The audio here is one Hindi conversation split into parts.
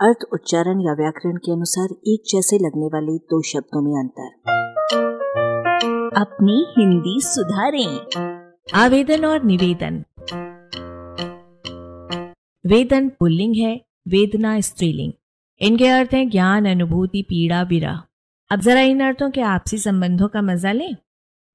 अर्थ, उच्चारण या व्याकरण के अनुसार एक जैसे लगने वाले दो शब्दों में अंतर। अपनी हिंदी सुधारें। आवेदन और निवेदन। वेदन पुल्लिंग है, वेदना स्त्रीलिंग। इनके अर्थ हैं ज्ञान, अनुभूति, पीड़ा, विरह। अब जरा इन अर्थों के आपसी संबंधों का मज़ा लें।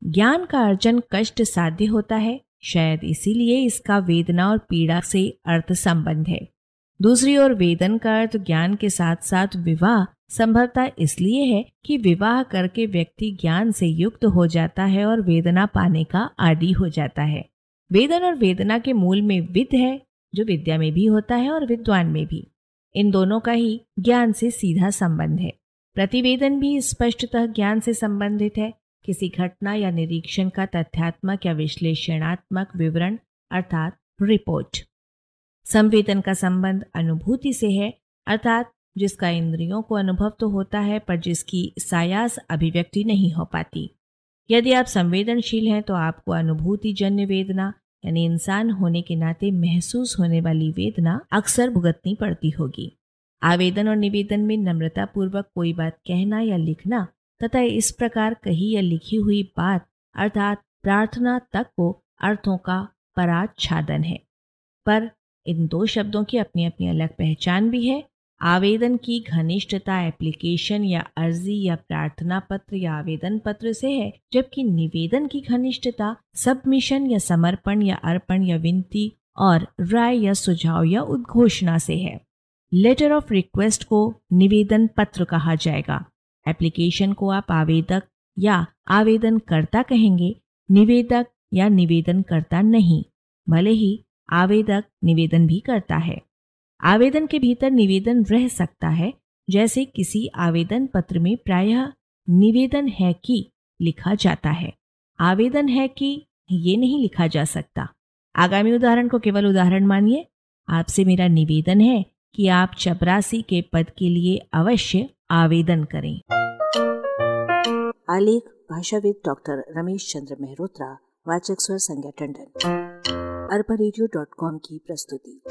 ज्ञान का अर्जन कष्ट साध्य होता है, शायद इसीलिए इसका वेदना और पीड़ा से अर्थ संबंध है। दूसरी ओर वेदन का अर्थ ज्ञान के साथ साथ विवाह संभवतः इसलिए है कि विवाह करके व्यक्ति ज्ञान से युक्त हो जाता है और वेदना पाने का आदि हो जाता है। वेदन और वेदना के मूल में विद है, जो विद्या में भी होता है और विद्वान में भी। इन दोनों का ही ज्ञान से सीधा संबंध है। प्रतिवेदन भी स्पष्टतः ज्ञान से संबंधित है। किसी घटना या निरीक्षण का तथ्यात्मक या विश्लेषणात्मक विवरण, अर्थात रिपोर्ट। संवेदन का संबंध अनुभूति से है, अर्थात जिसका इंद्रियों को अनुभव तो होता है, पर जिसकी सायास अभिव्यक्ति नहीं हो पाती। यदि आप संवेदनशील हैं तो आपको अनुभूति जन्य वेदना, यानी इंसान होने के नाते महसूस होने वाली वेदना अक्सर भुगतनी पड़ती होगी। आवेदन और निवेदन में नम्रता पूर्वक कोई बात कहना या लिखना तथा इस प्रकार कही या लिखी हुई बात, अर्थात प्रार्थना तक को अर्थों का पराच्छादन है। पर इन दो शब्दों की अपनी अपनी अलग पहचान भी है। आवेदन की घनिष्ठता एप्लीकेशन या अर्जी या प्रार्थना पत्र या आवेदन पत्र से है, जबकि निवेदन की घनिष्ठता सबमिशन या समर्पण या अर्पण या विनती और राय या सुझाव या उद्घोषणा से है। लेटर ऑफ़ रिक्वेस्ट को निवेदन पत्र कहा जाएगा। एप्लीकेशन को आप आवेदक या आवेदनकर्ता कहेंगे, निवेदक या निवेदनकर्ता नहीं, भले ही आवेदक निवेदन भी करता है। आवेदन के भीतर निवेदन रह सकता है, जैसे किसी आवेदन पत्र में प्रायः निवेदन है कि लिखा जाता है। आवेदन है कि ये नहीं लिखा जा सकता। आगामी उदाहरण को केवल उदाहरण मानिए। आपसे मेरा निवेदन है कि आप चपरासी के पद के लिए अवश्य आवेदन करें। आलेख, भाषाविद डॉक्टर रमेश चंद्र मेहरोत्रा, वाचक स्वर संज्ञा टंडन। अरबा की प्रस्तुति।